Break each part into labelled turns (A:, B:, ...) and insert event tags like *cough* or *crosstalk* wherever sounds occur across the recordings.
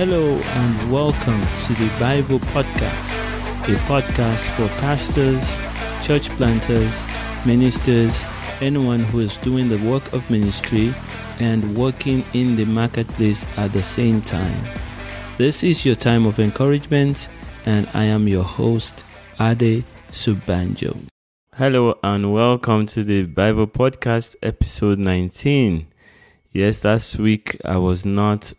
A: Hello and welcome to the Bivo Podcast, a podcast for pastors, church planters, ministers, anyone who is doing the work of ministry and working in the marketplace at the same time. This is your time of encouragement, and I am your host, Ade Sobanjo. Hello and welcome to the Bivo Podcast, episode 19. Yes, last week I was not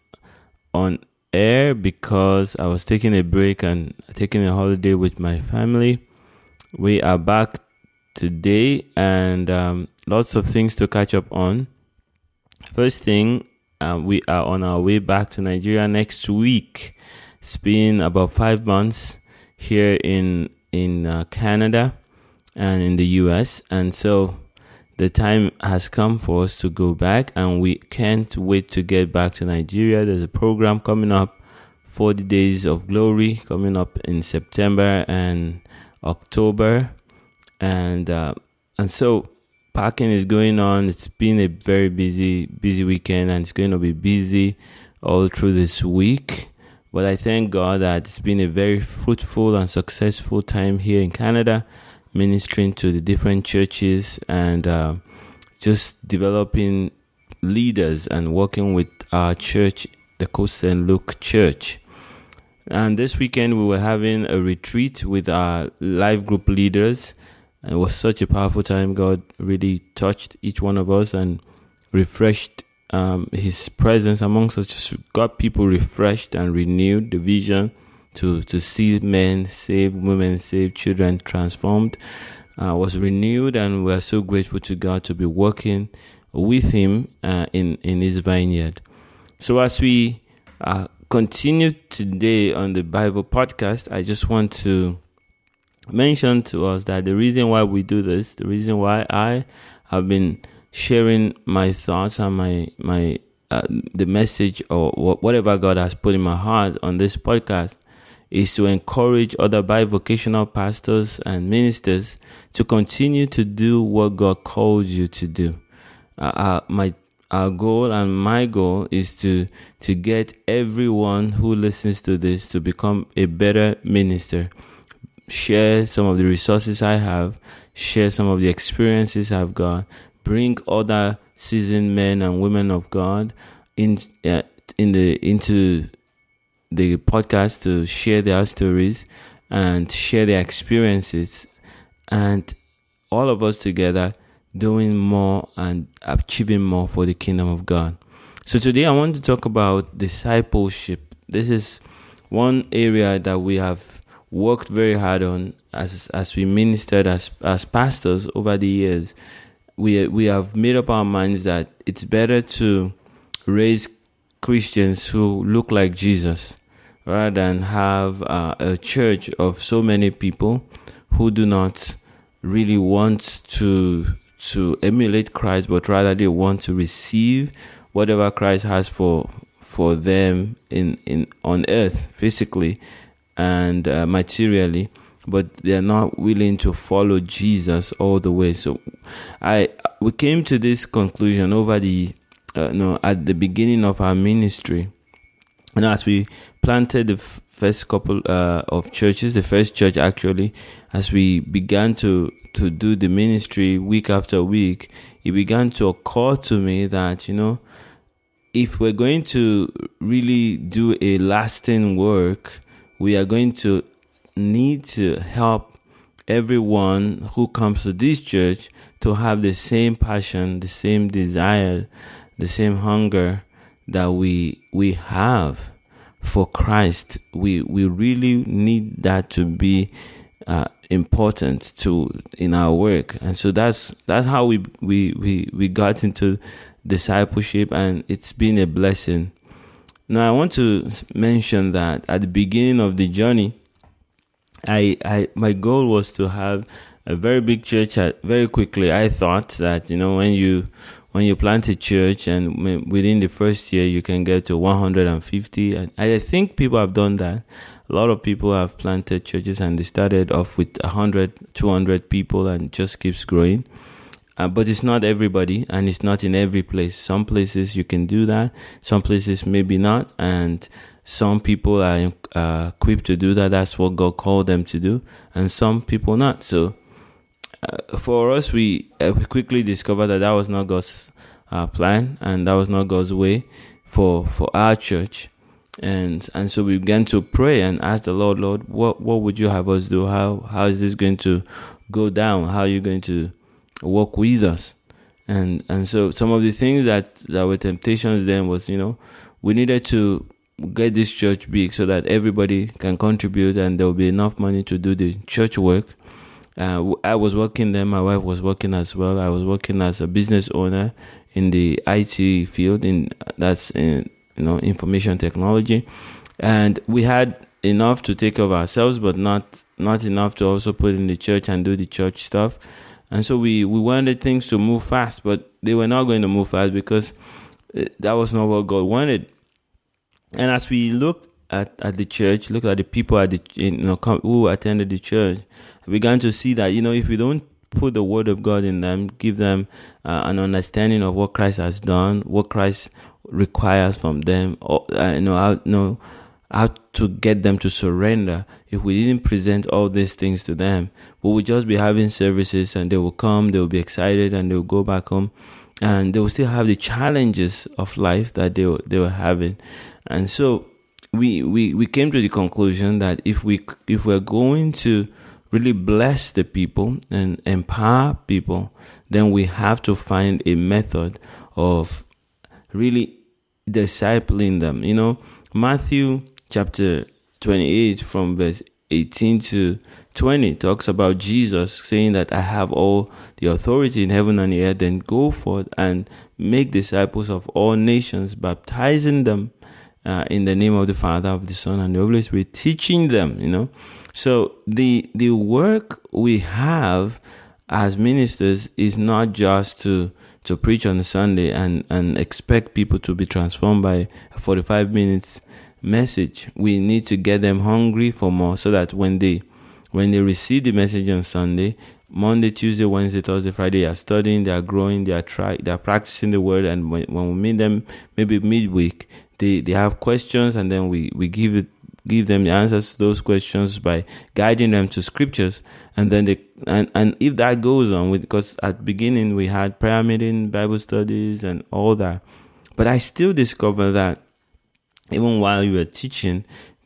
A: on air because I was taking a break and taking a holiday with my family. We are back today and um, lots of things to catch up on. First thing, um, we are on our way back to Nigeria next week. It's been about five months here in in uh, Canada and in the US, and so the time has come for us to go back, and we can't wait to get back to Nigeria. There's a program coming up, 40 Days of Glory, coming up in September and October, and uh, and so packing is going on. It's been a very busy, busy weekend, and it's going to be busy all through this week. But I thank God that it's been a very fruitful and successful time here in Canada, ministering to the different churches and uh, just developing leaders and working with our church, the Coast St. Luke Church. And this weekend we were having a retreat with our life group leaders it was such a powerful time. God really touched each one of us and refreshed um, His presence amongst us. Just got people refreshed and renewed. The vision to to see men saved, women saved, children transformed uh, was renewed, and we are so grateful to God to be working with Him uh, in in His vineyard. So as we uh, continue today on the Bivo podcast, I just want to mention to us that the reason why we do this, the reason why I have been sharing my thoughts and my my uh, the message or whatever God has put in my heart on this podcast is to encourage other bivocational pastors and ministers to continue to do what God calls you to do. Uh, uh, my our goal and my goal is to to get everyone who listens to this to become a better minister share some of the resources I have, share some of the experiences I've got, bring other seasoned men and women of God in uh, in the into the podcast to share their stories and share their experiences and all of us together doing more and achieving more for the kingdom of God. So today I want to talk about discipleship. This is one area that we have worked very hard on as as we ministered as as pastors over the years. We we have made up our minds that it's better to raise Christians who look like Jesus rather than have uh, a church of so many people who do not really want to to emulate Christ, but rather they want to receive whatever Christ has for for them in in on earth physically and uh, materially but they're not willing to follow Jesus all the way. So I we came to this conclusion over the uh, no at the beginning of our ministry. And as we planted the f- first couple uh, of churches, the first church actually, as we began to to do the ministry week after week, it began to occur to me that you know, if we're going to really do a lasting work, we are going to need to help everyone who comes to this church to have the same passion, the same desire, the same hunger that we we have for Christ. We we really need that to be uh, important to in our work, and so that's that's how we we we we got into discipleship, and it's been a blessing. Now, I want to mention that at the beginning of the journey, I, I, my goal was to have a very big church. At, very quickly, I thought that you know when you when you plant a church and within the first year you can get to 150, and I think people have done that. A lot of people have planted churches and they started off with 100, 200 people and just keeps growing. Uh, but it's not everybody and it's not in every place. Some places you can do that, some places maybe not. And some people are uh, equipped to do that. That's what God called them to do, and some people not. So, uh, for us, we uh, we quickly discovered that that was not God's uh, plan, and that was not God's way for for our church. And and so we began to pray and ask the Lord, Lord, what what would you have us do? How how is this going to go down? How are you going to work with us? And and so some of the things that that were temptations then was you know we needed to get this church big so that everybody can contribute and there will be enough money to do the church work. Uh, I was working there. My wife was working as well. I was working as a business owner in the IT field. In that's in you know information technology, and we had enough to take care of ourselves, but not not enough to also put in the church and do the church stuff. And so we we wanted things to move fast, but they were not going to move fast because eh, that was not what God wanted. And as we looked at, at the church, look at the people at the you know who attended the church, we began to see that you know if we don't put the word of God in them, give them uh, an understanding of what Christ has done, what Christ requires from them, or uh, you know how you know how to get them to surrender. If we didn't present all these things to them, we would just be having services and they will come, they will be excited, and they will go back home, and they will still have the challenges of life that they they were having. And so we, we, we came to the conclusion that if we, if we're going to really bless the people and empower people, then we have to find a method of really discipling them. You know, Matthew chapter 28 from verse 18 to 20 talks about Jesus saying that I have all the authority in heaven and earth, then go forth and make disciples of all nations, baptizing them uh, in the name of the Father, of the Son, and the Holy Spirit, teaching them, you know. So the the work we have as ministers is not just to to preach on Sunday and, and expect people to be transformed by a 45 minutes message. We need to get them hungry for more so that when they when they receive the message on Sunday, Monday, Tuesday, Wednesday, Thursday, Friday, they are studying, they are growing, they are try, they are practicing the word, and when, when we meet them, maybe midweek, they they have questions and then we we give it give them the answers to those questions by guiding them to scriptures. And then they and, and if that goes on with because at the beginning we had prayer meeting bible studies and all that. But i still discovered that even while you were teaching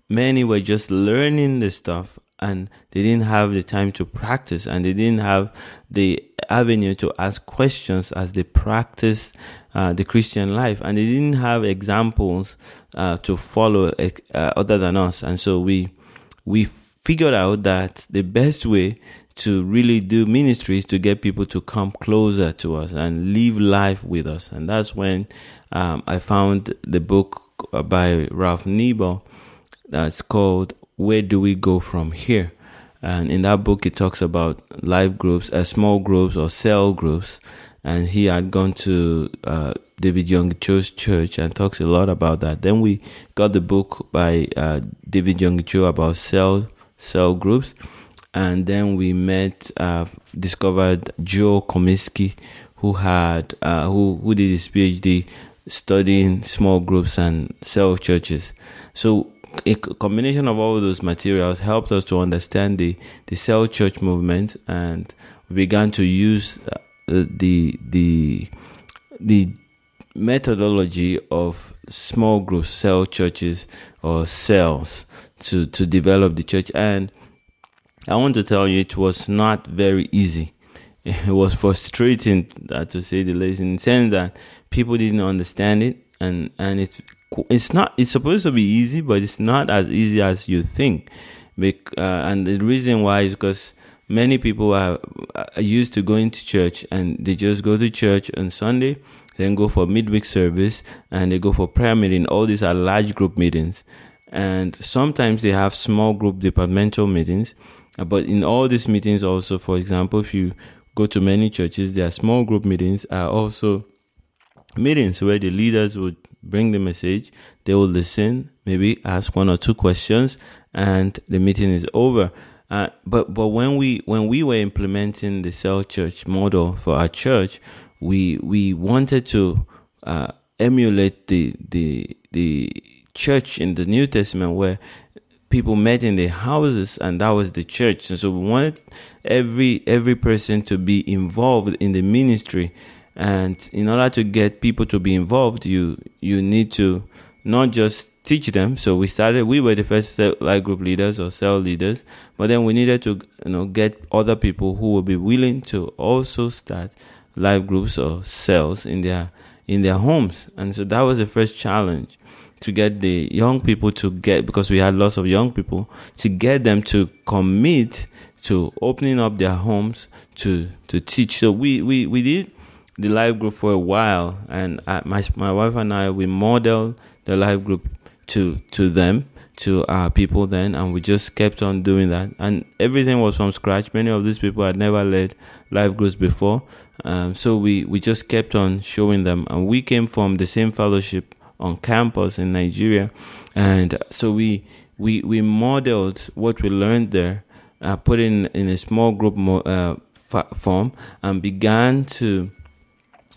A: many were just learning the stuff and they didn't have the time to practice and they didn't have the avenue to ask questions as they practiced uh, the Christian life and they didn't have examples uh, to follow uh, other than us and so we we figured out that the best way to really do ministry is to get people to come closer to us and live life with us and that's when um, I found the book by Ralph Neighbour that's called where do we go from here? And in that book, it talks about life groups, uh, small groups or cell groups. And he had gone to uh, David Yonggi Cho's church and talks a lot about that. Then we got the book by uh, David Yonggi Cho about cell cell groups, and then we met, uh, discovered Joel Comiskey, who had uh, who who did his PhD studying small groups and cell churches. So a combination of all those materials helped us to understand the, the cell church movement and we began to use uh, the the the methodology of small group cell churches or cells to to develop the church. And I want to tell you it was not very easy. *laughs* It was frustrating uh, to say the least in the sense that people didn't understand it. And and it's it's not it's supposed to be easy but it's not as easy as you think. Uh, and the reason why is because many people are, are used to going to church and they just go to church on sunday then go for midweek service and they go for prayer meeting all these are large group meetings and sometimes they have small group departmental meetings uh, but in all these meetings also for example if you go to many churches their small group meetings are also meetings where the leaders would bring the message. They will listen, maybe ask one or two questions, and the meeting is over. Uh, but but when we when we were implementing the cell church model for our church, we we wanted to uh, emulate the the the church in the New Testament where people met in their houses and that was the church. And so we wanted every every person to be involved in the ministry. And in order to get people to be involved, you you need to not just teach them. So we started. We were the first life group leaders or cell leaders, but then we needed to you know get other people who would be willing to also start life groups or cells in their in their homes. And so that was the first challenge to get the young people to get because we had lots of young people to get them to commit to opening up their homes to to teach. So we we we did the life group for a while, and I, my my wife and I we modeled the life group to to them to our people then and we just kept on doing that. And everything was from scratch. Many of these people had never led life groups before. Um, so we we just kept on showing them. And we came from the same fellowship on campus in Nigeria, and so we we we modeled what we learned there, uh, put in in a small group mo- uh, form, and began to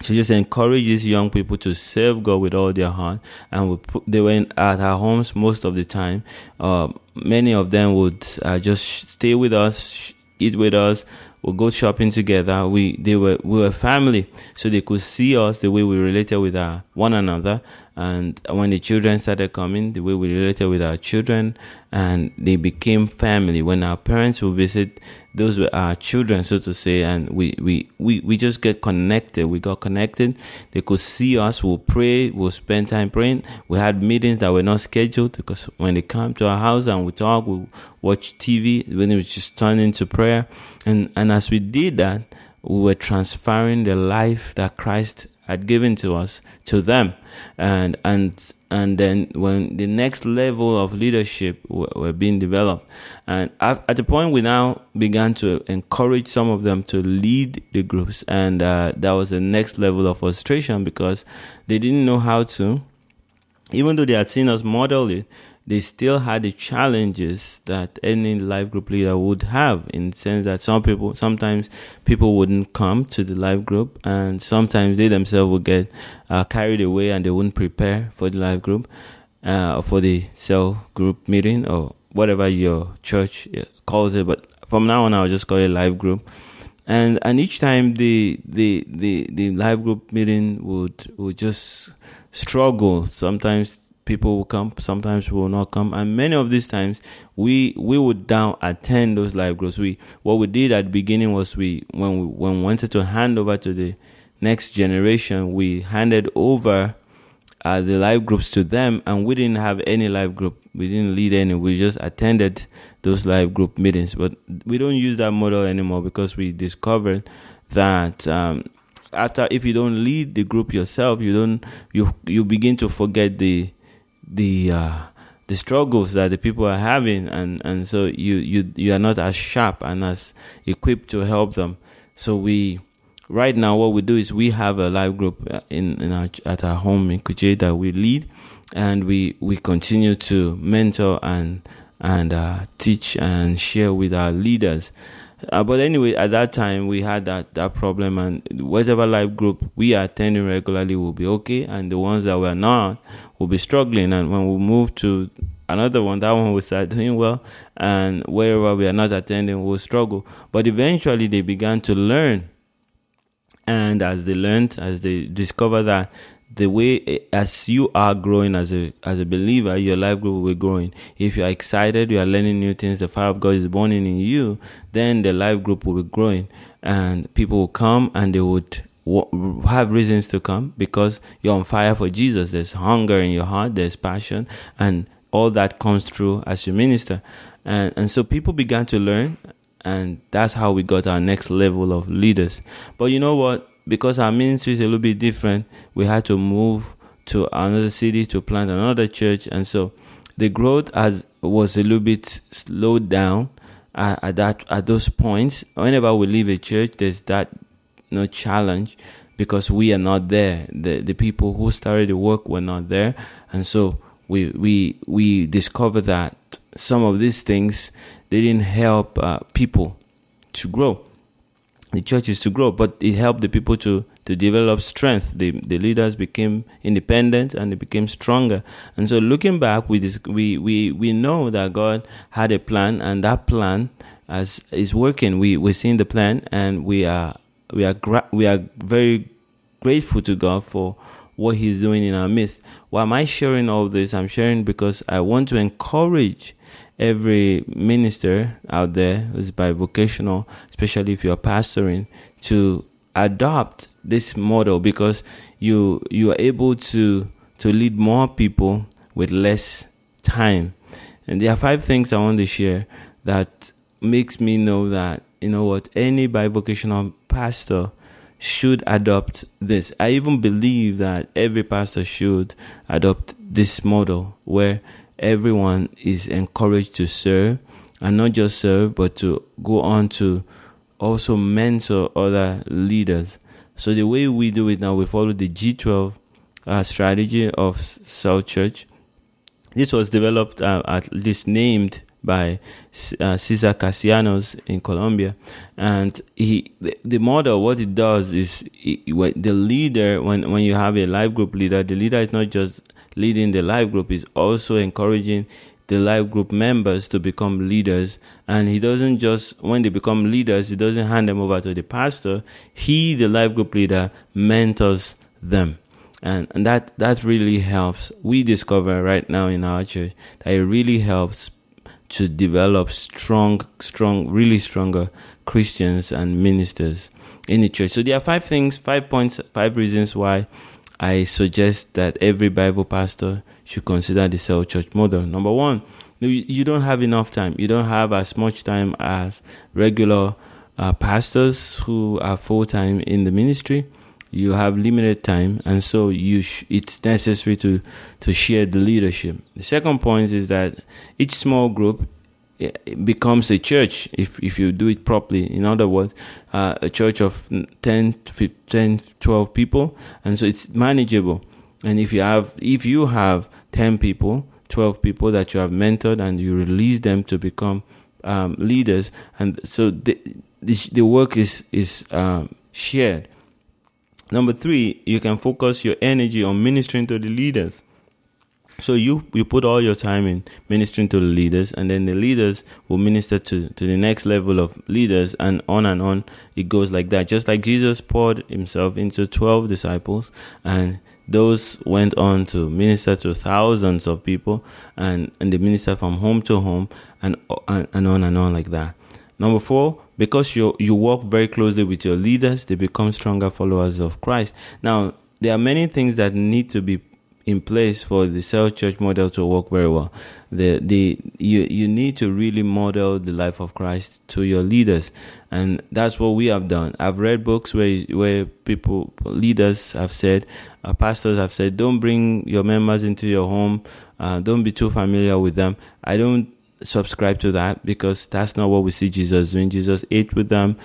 A: to just encourage these young people to serve God with all their heart. And put, they were in, at our homes most of the time. Uh, many of them would uh, just stay with us, eat with us, we go shopping together. We they were we were family, so they could see us the way we related with our, one another. And when the children started coming, the way we related with our children, and they became family. When our parents would visit, those were our children, so to say, and we we we, we just get connected. We got connected. They could see us. We'll pray. We'll spend time praying. We had meetings that were not scheduled because when they come to our house and we talk, we watch TV. When it was just turned into prayer, and and as we did that, we were transferring the life that Christ had given to us to them. And and and then when the next level of leadership were, were being developed. And at, at, the point we now began to encourage some of them to lead the groups. And uh, that was the next level of frustration because they didn't know how to even though they had seen us model it they still had the challenges that any life group leader would have in the sense that some people sometimes people wouldn't come to the life group and sometimes they themselves would get uh, carried away and they wouldn't prepare for the life group uh, for the cell group meeting or whatever your church uh, calls it. But from now on i'll just call it life group. And and each time the the the the life group meeting would would just struggle sometimes people will come, sometimes will not come, and many of these times we we would down attend those live groups. We what we did at the beginning was we when we when we wanted to hand over to the next generation, we handed over uh, the live groups to them, and we didn't have any live group. We didn't lead any. We just attended those live group meetings, but we don't use that model anymore because we discovered that. Um, after if you don't lead the group yourself you don't you you begin to forget the the uh, the struggles that the people are having, and and so you you you are not as sharp and as equipped to help them. So we right now what we do is we have a live group uh, in in our at our home in Kuje that we lead, and we we continue to mentor and and uh, teach and share with our leaders. Uh, but anyway, at that time we had that that problem, and whatever life group we are attending regularly will be okay, and the ones that were not will be struggling. And when we move to another one, that one will start doing well, and wherever we are not attending, will struggle. But eventually, they began to learn, and as they learned, as they discover that the way eh, as you are growing as a as a believer, your life group will be growing. If you are excited, you are learning new things, the fire of God is burning in you, then the life group will be growing, and people will come and they would have reasons to come because you're on fire for Jesus. There's hunger in your heart, there's passion, and all that comes through as you minister. And and so people began to learn, and that's how we got our next level of leaders. But you know what? Because our ministry is a little bit different, we had to move to another city to plant another church, and so the growth has was a little bit slowed down at, at that at those points. Whenever we leave a church, there's that you know, challenge because we are not there. The the people who started the work were not there, and so we we we discovered that some of these things they didn't help uh, people to grow the church is to grow, but it helped the people to to develop strength. The, the leaders became independent and they became stronger. And so looking back, we, we, we, we know that God had a plan and that plan as is working. We, we're seeing the plan and we are, we are, gra- we are very grateful to God for what He's doing in our midst. Why am I sharing all this? I'm sharing because I want to encourage every minister out there who's bivocational, especially if you're pastoring, to adopt this model because you you are able to to lead more people with less time. And there are five things I want to share that makes me know that you know what any bivocational pastor should adopt this. I even believe that every pastor should adopt this model where everyone is encouraged to serve and not just serve, but to go on to also mentor other leaders. So the way we do it now, we follow the G12 uh, strategy of cell church. This was developed, uh, at least named by uh, Cesar Castellanos in Colombia, and he the, the model what it does is he, the leader when when you have a life group leader, the leader is not just leading the life group is also encouraging the life group members to become leaders. And he doesn't just, when they become leaders, he doesn't hand them over to the pastor. He, the life group leader, mentors them. And, and that, that really helps. We discover right now in our church that it really helps to develop strong, strong, really stronger Christians and ministers in the church. So there are five things, five points, five reasons why I suggest that every Bivo pastor should consider the cell church model. Number one, you don't have enough time. You don't have as much time as regular uh, pastors who are full time in the ministry. You have limited time, and so you sh- it's necessary to to share the leadership. The second point is that each small group it becomes a church if, if you do it properly. In other words, uh, a church of 10, 15, 12 people. And so it's manageable. And if you have, if you have 10 people, 12 people that you have mentored and you release them to become um, leaders, and so the, the, the work is, is um, shared. Number three, you can focus your energy on ministering to the leaders. So you you put all your time in ministering to the leaders, and then the leaders will minister to to the next level of leaders, and on and on it goes like that. Just like Jesus poured himself into twelve disciples, and those went on to minister to thousands of people, and and they minister from home to home, and and, and on and on like that. Number four, because you you work very closely with your leaders, they become stronger followers of Christ. Now there are many things that need to be in place for the cell church model to work very well. The the you you need to really model the life of Christ to your leaders, and that's what we have done. I've read books where where people leaders have said, uh, pastors have said, don't bring your members into your home, uh, don't be too familiar with them. I don't subscribe to that because that's not what we see Jesus doing. Jesus ate with them,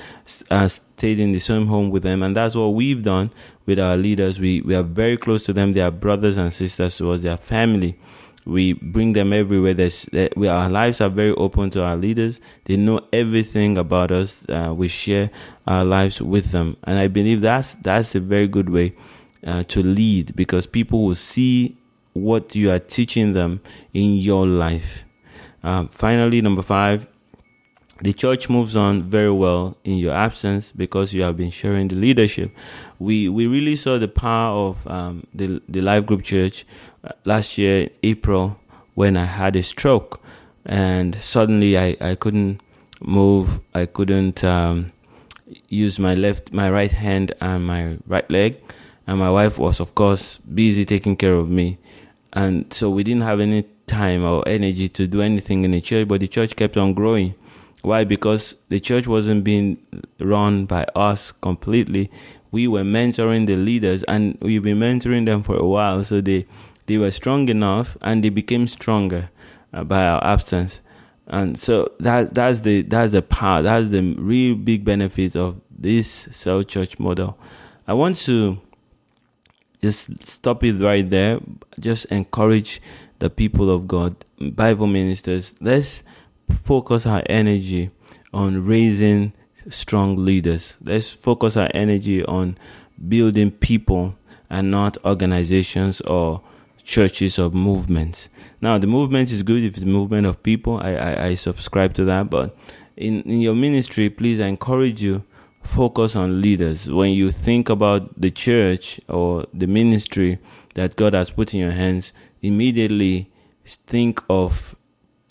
A: uh, stayed in the same home with them, and that's what we've done with our leaders. We we are very close to them. They are brothers and sisters to us. They are family. We bring them everywhere. There's, we, our lives are very open to our leaders. They know everything about us. Uh, we share our lives with them, and I believe that's that's a very good way uh, to lead because people will see what you are teaching them in your life um, finally, number five, the church moves on very well in your absence because you have been sharing the leadership. We we really saw the power of um, the the life group church uh, last year, in April, when I had a stroke, and suddenly I, I couldn't move. I couldn't um, use my left, my right hand, and my right leg, and my wife was of course busy taking care of me, and so we didn't have any time or energy to do anything in the church, but the church kept on growing. Why? Because the church wasn't being run by us completely. We were mentoring the leaders and we've been mentoring them for a while. So they, they were strong enough and they became stronger uh, by our absence. And so that, that's the, that's the power. That's the real big benefit of this cell church model. I want to just stop it right there. Just encourage the people of God, Bivo ministers, let's focus our energy on raising strong leaders. Let's focus our energy on building people and not organizations or churches or movements. Now, the movement is good if it's a movement of people. I, I, I subscribe to that. But in, in your ministry, please, I encourage you focus on leaders. When you think about the church or the ministry that God has put in your hands, immediately think of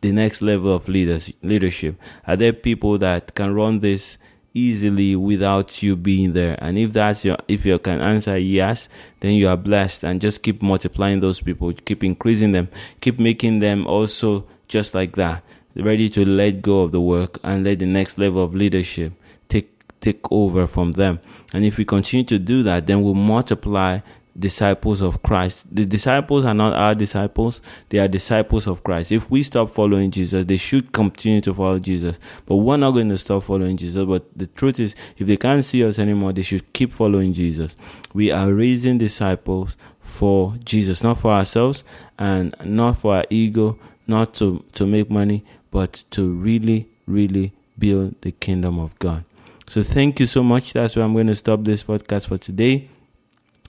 A: the next level of leaders leadership. Are there people that can run this easily without you being there? And if that's your if you can answer yes, then you are blessed and just keep multiplying those people, keep increasing them, keep making them also just like that, ready to let go of the work and let the next level of leadership take take over from them. And if we continue to do that, then we'll multiply disciples of Christ. The disciples are not our disciples, they are disciples of Christ. If we stop following Jesus, they should continue to follow Jesus. But we're not going to stop following Jesus. But the truth is, if they can't see us anymore, they should keep following Jesus. We are raising disciples for Jesus, not for ourselves and not for our ego, not to, to make money, but to really, really build the kingdom of God. So thank you so much. That's where I'm going to stop this podcast for today.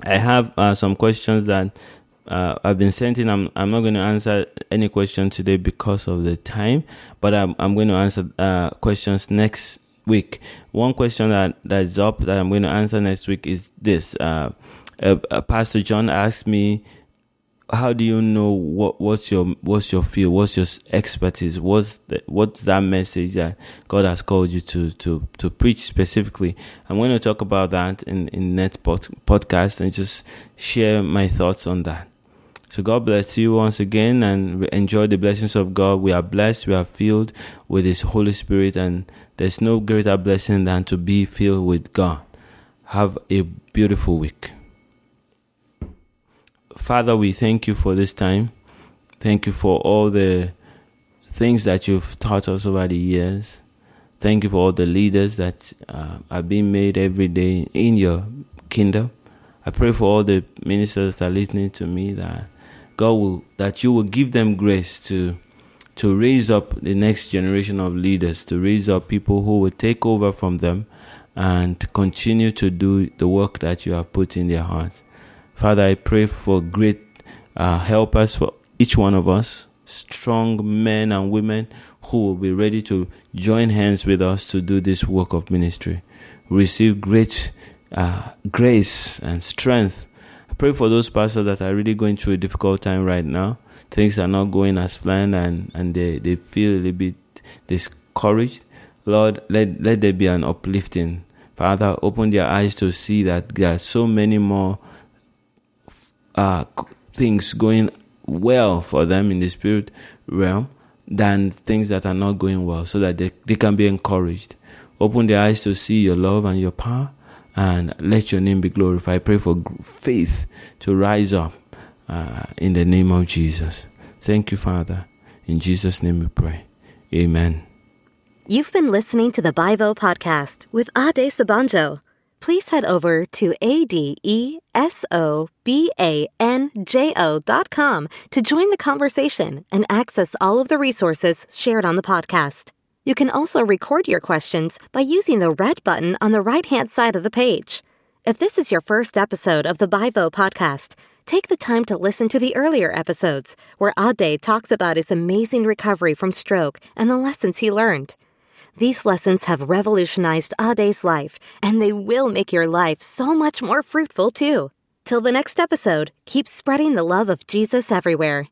A: I have uh, some questions that uh, I've been sending. I'm I'm not going to answer any question today because of the time, but I'm I'm going to answer uh, questions next week. One question that that is up that I'm going to answer next week is this. Uh, Pastor John asked me how do you know what what's your what's your field what's your expertise? What's the, what's that message that god has called you to to to preach specifically? I'm going to talk about that in in next pod, podcast and just share my thoughts on that. So god bless you once again and enjoy the blessings of god. We are blessed we are filled with his holy spirit and there's no greater blessing than to be filled with god. Have a beautiful week Father, we thank you for this time. Thank you for all the things that you've taught us over the years. Thank you for all the leaders that uh, are being made every day in your kingdom. I pray for all the ministers that are listening to me that God will that you will give them grace to to raise up the next generation of leaders, to raise up people who will take over from them and continue to do the work that you have put in their hearts. Father, I pray for great uh, helpers for each one of us, strong men and women who will be ready to join hands with us to do this work of ministry. Receive great uh, grace and strength. I pray for those pastors that are really going through a difficult time right now. Things are not going as planned and, and they, they feel a little bit discouraged. Lord, let, let there be an uplifting. Father, open their eyes to see that there are so many more uh, things going well for them in the spirit realm than things that are not going well so that they, they can be encouraged. Open their eyes to see your love and your power and let your name be glorified. I pray for faith to rise up uh, in the name of Jesus. Thank you, Father. In Jesus' name we pray. Amen.
B: You've been listening to the Bivo podcast with Ade Sobanjo please head over to A-D-E-S-O-B-A-N-J-O dot com to join the conversation and access all of the resources shared on the podcast. You can also record your questions by using the red button on the right-hand side of the page. If this is your first episode of the Bivo podcast, take the time to listen to the earlier episodes where Ade talks about his amazing recovery from stroke and the lessons he learned. These lessons have revolutionized Ade's life, and they will make your life so much more fruitful, too. Till the next episode, keep spreading the love of Jesus everywhere.